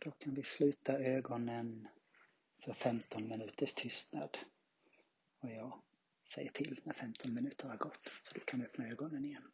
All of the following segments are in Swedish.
Och då kan vi sluta ögonen för 15 minuters tystnad. Och jag säger till när 15 minuter har gått, så du kan öppna ögonen igen.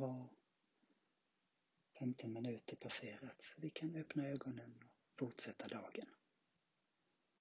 Så har 15 minuter passerat så vi kan öppna ögonen och fortsätta dagen.